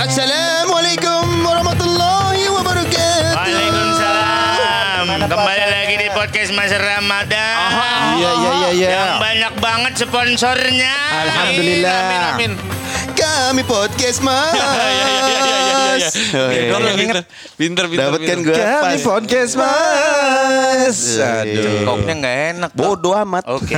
Assalamualaikum warahmatullahi wabarakatuh. Waalaikumsalam. Kembali lagi di podcast Mas Ramadan. Iya iya iya iya. Yang banyak banget sponsornya. Alhamdulillah. Amin, amin. Kami podcast mas. Iya iya iya iya iya. Oh, iya. Pinter, pinter, pinter, pinter. Dapat kan pinter. gue Kami podcast mas. Aduh. Koknya nggak enak. Bodoh amat. Oke.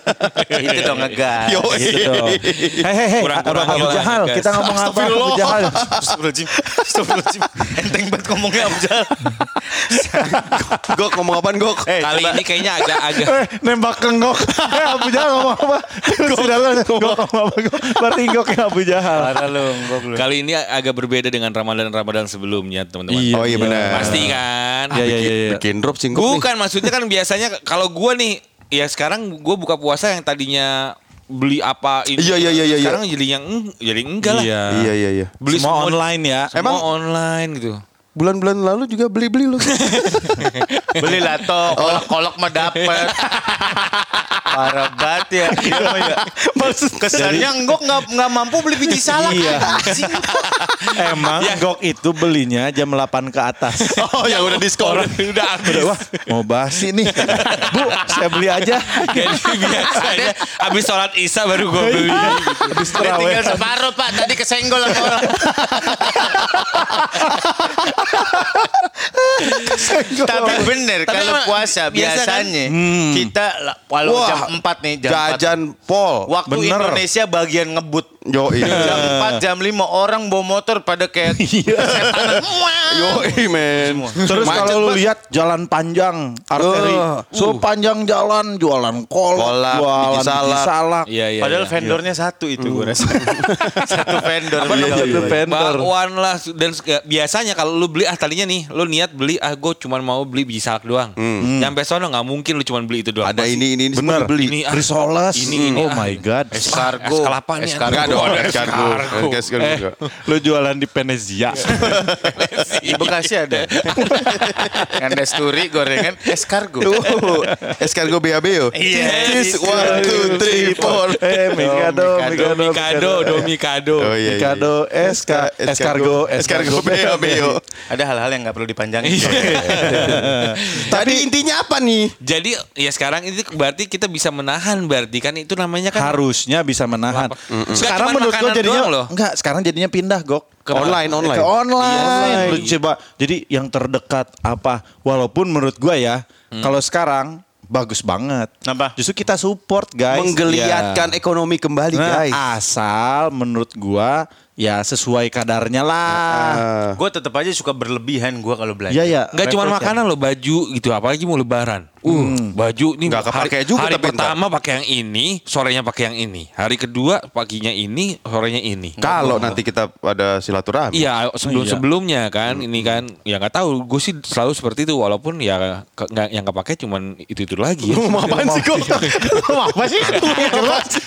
Itu dong ngegas. Yo, Gitu dong. Hei hei hei, Abu Jahal, kita ngomong apa Abu Jahal? Astagfirullahaladzim. Astagfirullahaladzim. Enteng banget ngomongnya Abu Jahal. Gok ngomong apaan gok? Kali ini kayaknya agak agak Eh, nembak ke ngok. Eh, Abu Jahal ngomong apa? Sudah lo ngok ngomong apa? Ngok. Berarti ngoknya Abu Jahal. Parah lu, kali ini agak berbeda dengan Ramadan-Ramadan sebelumnya, teman-teman. Oh iya benar. Pasti kan? Iya iya iya. iya. Bikin drop sih gok. Bukan maksudnya kan biasanya kalau gua nih ya sekarang gua buka puasa yang tadinya beli apa ini. Iya, iya, iya, iya, iya. Sekarang jadi yang jadi enggak lah. Iya. Iya iya iya. Beli Semua online ya. Semua Emang- online gitu. Bulan-bulan lalu juga beli-beli lu. Belilah toh, kolok-kolok mah dapet. Parah banget ya. Maksud Kesannya enggok nggak nggak mampu beli biji salak. Iya. Emang Gok itu belinya jam 8 ke atas. oh yang udah diskon. Udah habis. Udah, wah, mau basi nih. Bu, saya beli aja. Jadi biasanya habis sholat isya baru gue beli. Habis Udah tinggal separuh pak, tadi kesenggol sama orang. Tapi bener Tapi kalau puasa biasa kan? biasanya kita lah, walau Wah, jam 4 nih jam 4. Jajan pol. Waktu Bener. Indonesia bagian ngebut. Yo Jam 4 jam 5 orang bawa motor pada kayak setanan. Yo men. Terus Macet, kalau lu lihat jalan panjang arteri, Uh. so panjang jalan jualan kol, Kolak, jualan salak. salak. Iya iya. Padahal iya. vendornya satu itu gue rasa. satu vendor. Apa Iya, iya. vendor? Bakwan lah dan biasanya kalau lu beli ah tadinya nih lu niat beli ah gue cuma mau beli biji salak doang. Nyampe sono nggak mungkin lu cuma beli itu doang. Ada ini ini ini Bener. semua beli. Ini, ah, Risoles. Ini, ini, oh ah. my god. Escargo. Es kelapa nih. Escargo. Enggak Ada escargo. escargo. Escargo Eh, lu jualan di Venezia. Di Bekasi ada. Anda sturi gorengan escargo. Tuh, escargo BAB yo. Iya. Cheese, one, two, three, four. eh, Mikado, Mikado, Domikado, Domikado. Oh iya. iya, Mikado, SK, escargo, escargo BAB yo. Ada hal-hal yang nggak perlu dipanjangin. Tadi intinya apa nih? Jadi ya sekarang itu berarti kita bisa menahan berarti kan itu namanya kan Harusnya bisa menahan. Lapar. Mm-mm. Sekarang menurut gua makanan jadinya loh. enggak, sekarang jadinya pindah, Gok. Ke Online, online. Ke online. Iya, online. Lu coba jadi yang terdekat apa? Walaupun menurut gua ya, kalau sekarang bagus banget. Kenapa? Justru kita support, guys. Menggeliatkan ekonomi kembali, Nah, guys. asal menurut gua ya sesuai kadarnya lah. Ah. Gue tetap aja suka berlebihan gue kalau belanja. Iya ya. Enggak cuma ya. makanan loh, baju gitu. Apalagi mau lebaran. Uh, baju nih Nggak kepake hari, juga hari tapi pertama pakai yang ini, sorenya pakai yang ini. Hari kedua paginya ini, sorenya ini. Kalau nanti kita ada silaturahmi. Iya sebelum iya. sebelumnya kan ini kan ya nggak tahu gue sih selalu seperti itu walaupun ya ke- nggak yang kepake cuman itu itu lagi ya. Ngomong apaan sih kok? apa sih?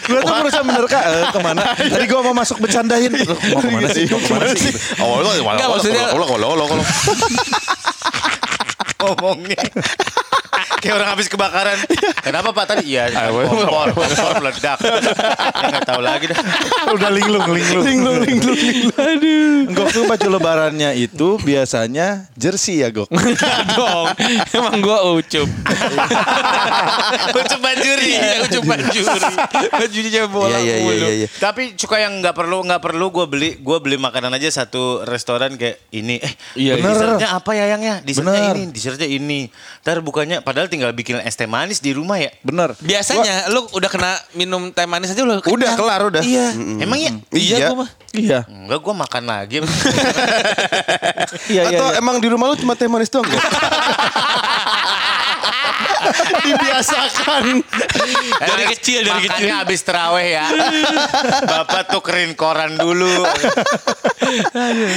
Gue tuh berusaha menerka eh, ke mana? Tadi gue mau masuk bercandain. Mau ke mana sih? Mau ke mana sih? Oh, lo Nggak, maksudnya- lo lo lo lo Ngomongnya. Kayak orang habis kebakaran. Kenapa Pak tadi? Iya, kompor, kompor meledak. Ya nggak tahu lagi dah. Udah linglung, linglung. Linglung, linglung, Aduh. Gok tuh baju lebarannya itu biasanya jersey ya, Gok. dong emang gue ucup Ucup banjuri. iya ucup banjuri bajunya bola Iya iya iya iya. Tapi suka yang nggak perlu nggak perlu gue beli gue beli makanan aja satu restoran kayak ini eh Iya, bener. iya. dessertnya apa ya yangnya dessertnya Bener. ini dessertnya ini ntar bukannya padahal tinggal bikin es teh manis di rumah ya Bener. biasanya lu udah kena minum teh manis aja lu Udah kelar udah. iya emang ya iya Iya. gua mah Iya. enggak gue makan lagi Iya, iya. Atau iya. emang di rumah lu cuma teh manis doang? Dibiasakan Dari kecil, dari Makannya kecil. habis terawih ya bapak tukerin koran dulu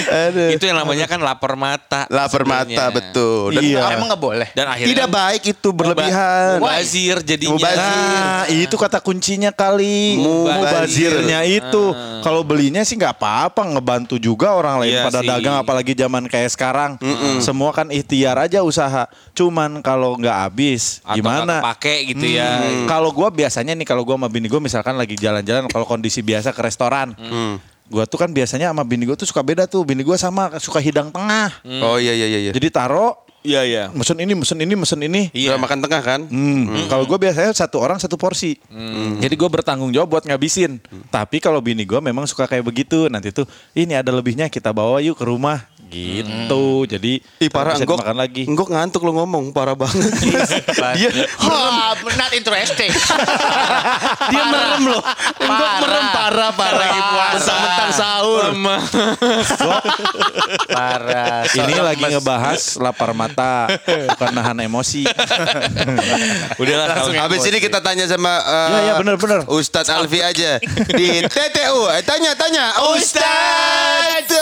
Aduh. itu yang namanya kan lapar mata Lapar sebenarnya. mata betul. Dan Iya. emang nggak boleh dan akhirnya tidak baik itu berlebihan. mubazir jadinya Mubazir. Nah, itu kata kuncinya kali. Mubazir. Mubazirnya itu. Kalau belinya sih nggak apa-apa, ngebantu juga orang lain Iya pada sih. dagang apalagi zaman kayak sekarang. Semua kan ikhtiar aja usaha. Cuman kalau nggak habis, Atau gimana? kepake gitu ya Kalau gua biasanya nih kalau gua sama bini gua misalkan lagi jalan-jalan kalau kondisi biasa ke restoran. Gua tuh kan biasanya sama bini gue tuh suka beda tuh. Bini gue sama suka hidang tengah. Oh iya iya iya. Jadi taro Iya iya. mesen ini, mesen ini, mesen ini. Iya. makan tengah kan? Hmm. Kalau gue biasanya satu orang satu porsi. Jadi gue bertanggung jawab buat ngabisin. Tapi kalau bini gue memang suka kayak begitu. Nanti tuh ini ada lebihnya kita bawa yuk ke rumah. Gitu. Jadi Ih parah bisa enggok. dimakan lagi. Enggok ngantuk lo ngomong, parah banget. Dia Wah, not interesting. Dia merem loh. Enggok merem parah parah. Lagi puasa. Mentang-mentang sahur. Parah. Ini lagi ngebahas lapar mata, bukan nahan emosi. Udahlah kalau Habis ini kita tanya sama uh, Iya, iya, bener, bener. Ustadz Alfi aja di TTU. Eh, Tanya tanya Ustadz.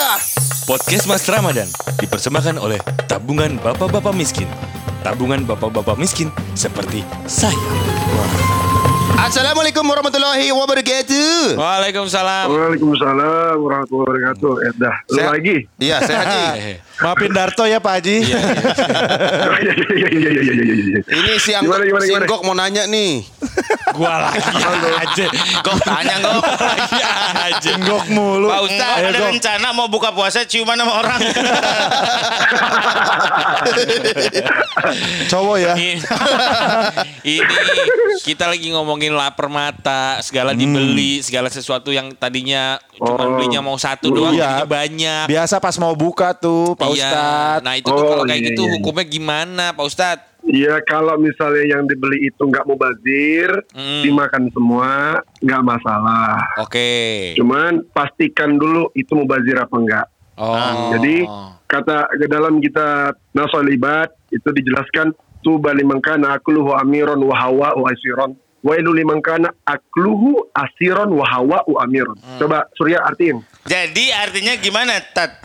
Podcast Mas Ramadan dipersembahkan oleh Tabungan Bapak-Bapak Miskin. Tabungan Bapak-Bapak Miskin seperti saya. Assalamualaikum warahmatullahi wabarakatuh. Waalaikumsalam. Waalaikumsalam warahmatullahi wabarakatuh. Eh, dah. Lu Sehat? lagi? Iya, sehat Ji. Maafin Darto ya Pak Haji. Iya, iya. Ini si Anggok, gimana, si? Anggok mau nanya nih. Gua lagi aja. Kok tanya kok? Lagi aja. Enggok mulu. Pak Ustadz, Ayo, ada Gok. rencana mau buka puasa ciuman sama orang. Cowok ya. Ini, ini kita lagi ngomongin lapar mata, segala dibeli, segala sesuatu yang tadinya cuma Oh. belinya mau satu doang, Iya. banyak. Biasa pas mau buka tuh Pak Iya. Ustadz. Nah itu tuh Oh, kalau kayak iya, gitu iya. hukumnya gimana Pak Ustadz? Iya, kalau misalnya yang dibeli itu nggak mau bazir, Hmm. dimakan semua, nggak masalah. Oke. Cuman pastikan dulu itu mau bazir apa enggak. Oh. Jadi kata ke dalam kita Nasol Ibad itu dijelaskan tuba liman kana akluhu amiron wa hawa wa asiron. Wailu liman kana akluhu asiron wa hawa wa amiron. Coba Surya artiin. Jadi artinya gimana, Tat?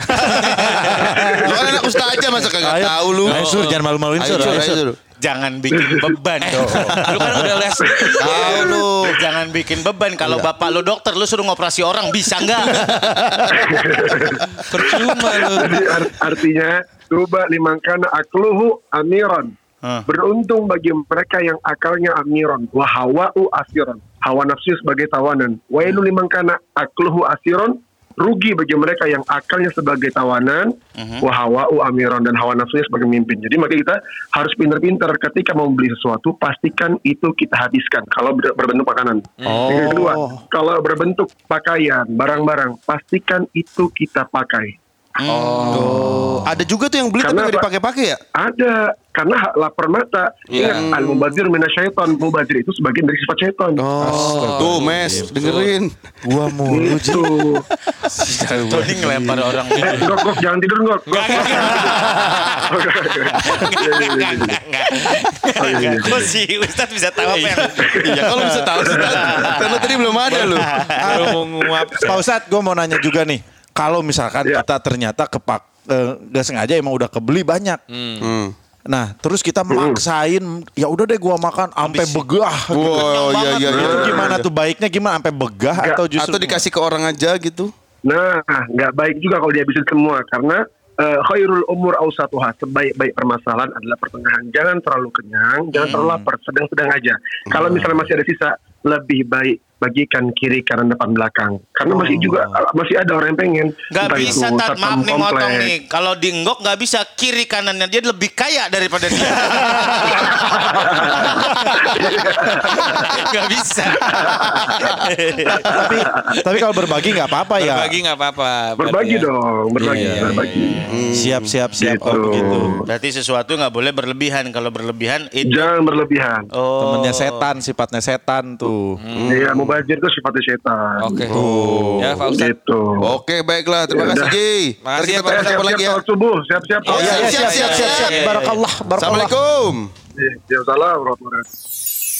Lu kan anak ustaz aja masa kagak tahu lu. Ayo, Sur, jangan malu-maluin, Sur. Ayo, Sur. Jangan bikin beban dong. Lu kan udah les. Tahu lu. Jangan bikin beban. Kalau bapak lu dokter, lu suruh ngoperasi orang bisa nggak? Percuma lu. Jadi art- artinya tuba liman kana akluhu amiron. Hah. Beruntung bagi mereka yang akalnya amiron. Wa hawa'u asiron. Hawa nafsu sebagai tawanan. Wailu liman kana akluhu asiron. Rugi bagi mereka yang akalnya sebagai tawanan. Wa hawa'u amiron. Dan hawa nafsunya sebagai mimpin. Jadi makanya kita harus pinter-pinter ketika mau beli sesuatu. Pastikan itu kita habiskan. Kalau ber- berbentuk makanan. Yang kedua, kalau berbentuk pakaian, barang-barang. Pastikan itu kita pakai. Oh. Ada juga tuh yang beli tapi Karena nggak apa? dipakai-pakai ya? Ada karena lapar mata. Iya. Ingat al mubazir minasyaiton. Mubazir itu sebagian dari sifat syaiton. Oh, tuh mes, dengerin. Gua mulu. Itu. Tony ngelempar orang. eh, gok, gok, jangan tidur gok. Gok. Iya, iya, iya, iya. Oh, iya, iya. Kok si Ustadz bisa tahu apa yang... Iya, kalau bisa tahu. Karena tadi belum ada lu. Baru mau nguap. Pak Ustadz, gue mau nanya juga nih. Kalau misalkan Ya. kita ternyata kepak eh, nggak sengaja emang udah kebeli banyak. Hmm. Nah, terus kita maksain, ya udah deh gua makan sampai begah. gitu. Wow, iya iya iya. Itu gimana tuh baiknya gimana sampai begah Nggak, atau justru Atau dikasih ke orang aja gitu. Nah, nggak baik juga kalau dihabisin semua karena eh, khairul umur ausatuha sebaik-baik permasalahan adalah pertengahan. Jangan terlalu kenyang, jangan terlalu lapar, sedang-sedang aja. Kalau misalnya masih ada sisa, lebih baik bagikan kiri kanan depan belakang. Karena masih juga masih ada orang yang pengen. Gak Entah bisa, itu Tat. Maaf nih motong nih. Kalau di Enggok gak bisa kiri kanannya. Dia lebih kaya daripada dia. gak bisa. tapi tapi kalau berbagi nggak apa-apa ya. Berbagi nggak apa-apa. Berbagi berarti ya. dong, berbagi, iya, berbagi. Siap siap siap oh Gitu. begitu. Berarti sesuatu gak boleh berlebihan. Kalau berlebihan itu... Jangan berlebihan. Oh. Temennya setan, sifatnya setan tuh. Iya, mubazir itu sifatnya setan. Oke. Ya Pak Ustadz. Gitu. Oke, baiklah. Terima Ya kasih. Ji. Makasih kita ya, Pak. tanya apa Siap-siap lagi ya. subuh, siap-siap. Oh, iya, siap, siap, siap, siap. Barakallah, barakallah. Assalamualaikum. Iya, salam warahmatullahi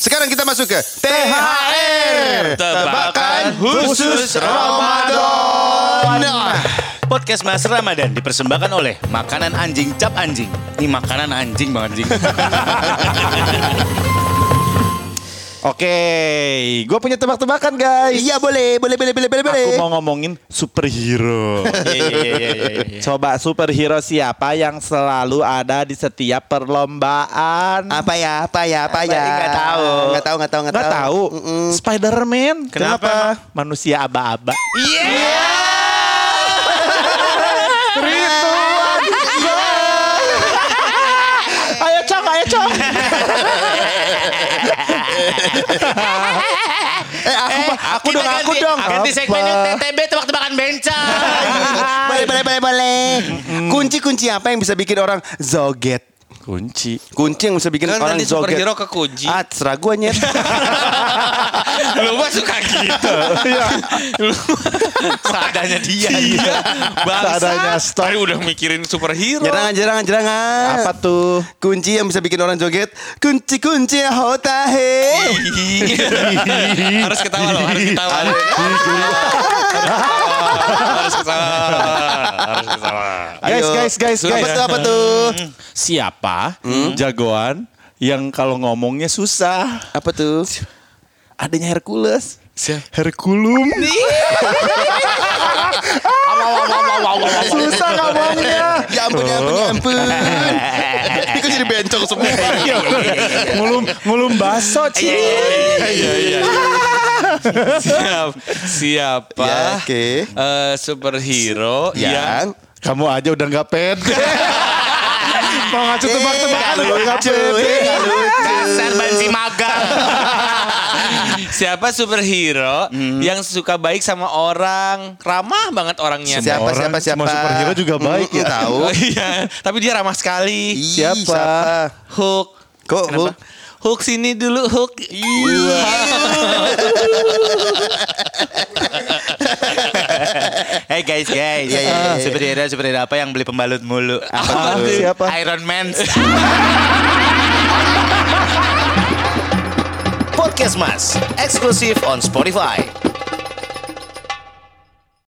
Sekarang kita masuk ke THR. Tebakan khusus Ramadan. Nah, Podcast Mas Ramadan dipersembahkan oleh Makanan Anjing Cap Anjing. Ini makanan anjing bang anjing. Oke, okay. gue punya tebak-tebakan guys. Iya boleh, boleh, boleh, boleh, boleh. Aku mau ngomongin superhero. yeah, yeah, yeah, yeah, yeah. Iya. Coba superhero siapa yang selalu ada di setiap perlombaan? Apa ya, apa ya, apa, apa ya? Eh, gak tahu, gak tahu, gak tahu, gak, gak tahu. tahu. Mm -mm. Spiderman. Kenapa? Kenapa? Manusia aba-aba. Iya. -aba. Yeah! Ritual. ayo cong, ayo cong eh aku mah, aku dong, aku ganti- dong. Ganti segmennya TTB tebak-tebakan bencong. boleh, boleh, boleh, boleh. Kunci-kunci apa yang bisa bikin orang zoget? Kunci. Kunci yang bisa bikin Kan orang tadi zoget. superhero kekunci. Ah, terserah gue nyet. Lu mah suka gitu. Lu Seadanya dia. Iya. Bangsa. Seadanya stop. Tadi udah mikirin superhero. Jerangan, jerangan, jerangan. Apa tuh? Kunci yang bisa bikin orang joget. Kunci-kunci hotahe. harus ketawa loh, harus ketawa. harus ketawa. Harus ketawa. Guys, Ayo. guys, guys, Apa guys. tuh, apa tuh? Siapa jagoan yang kalau ngomongnya susah? Apa tuh? Adanya Hercules. Herculum. Susah ngomongnya. Ya ampun, ya ampun, ya ampun. Kok jadi bencong semua. ngulum ngulum baso, Ci. Siap, siapa? Ya, oke. eh, superhero yang Yang Kamu aja udah nggak pede. Mau tebak-tebakan Eh, lucu, pede. eh, nggak lucu. Dasar banci magang. siapa superhero yang suka baik sama orang, ramah banget orangnya. Siapa, Orang, siapa, siapa? semua superhero juga baik ya. Tahu. Oh iya, tapi dia ramah sekali. Ih, Siapa? Hook. Kok Kenapa? Hook? Hook sini dulu Hook. Hey guys, guys. Iya, iya, iya. Superhero, superhero apa yang beli pembalut mulu? Apa tuh? Siapa? Iron Man. Podcast Mas, eksklusif on Spotify.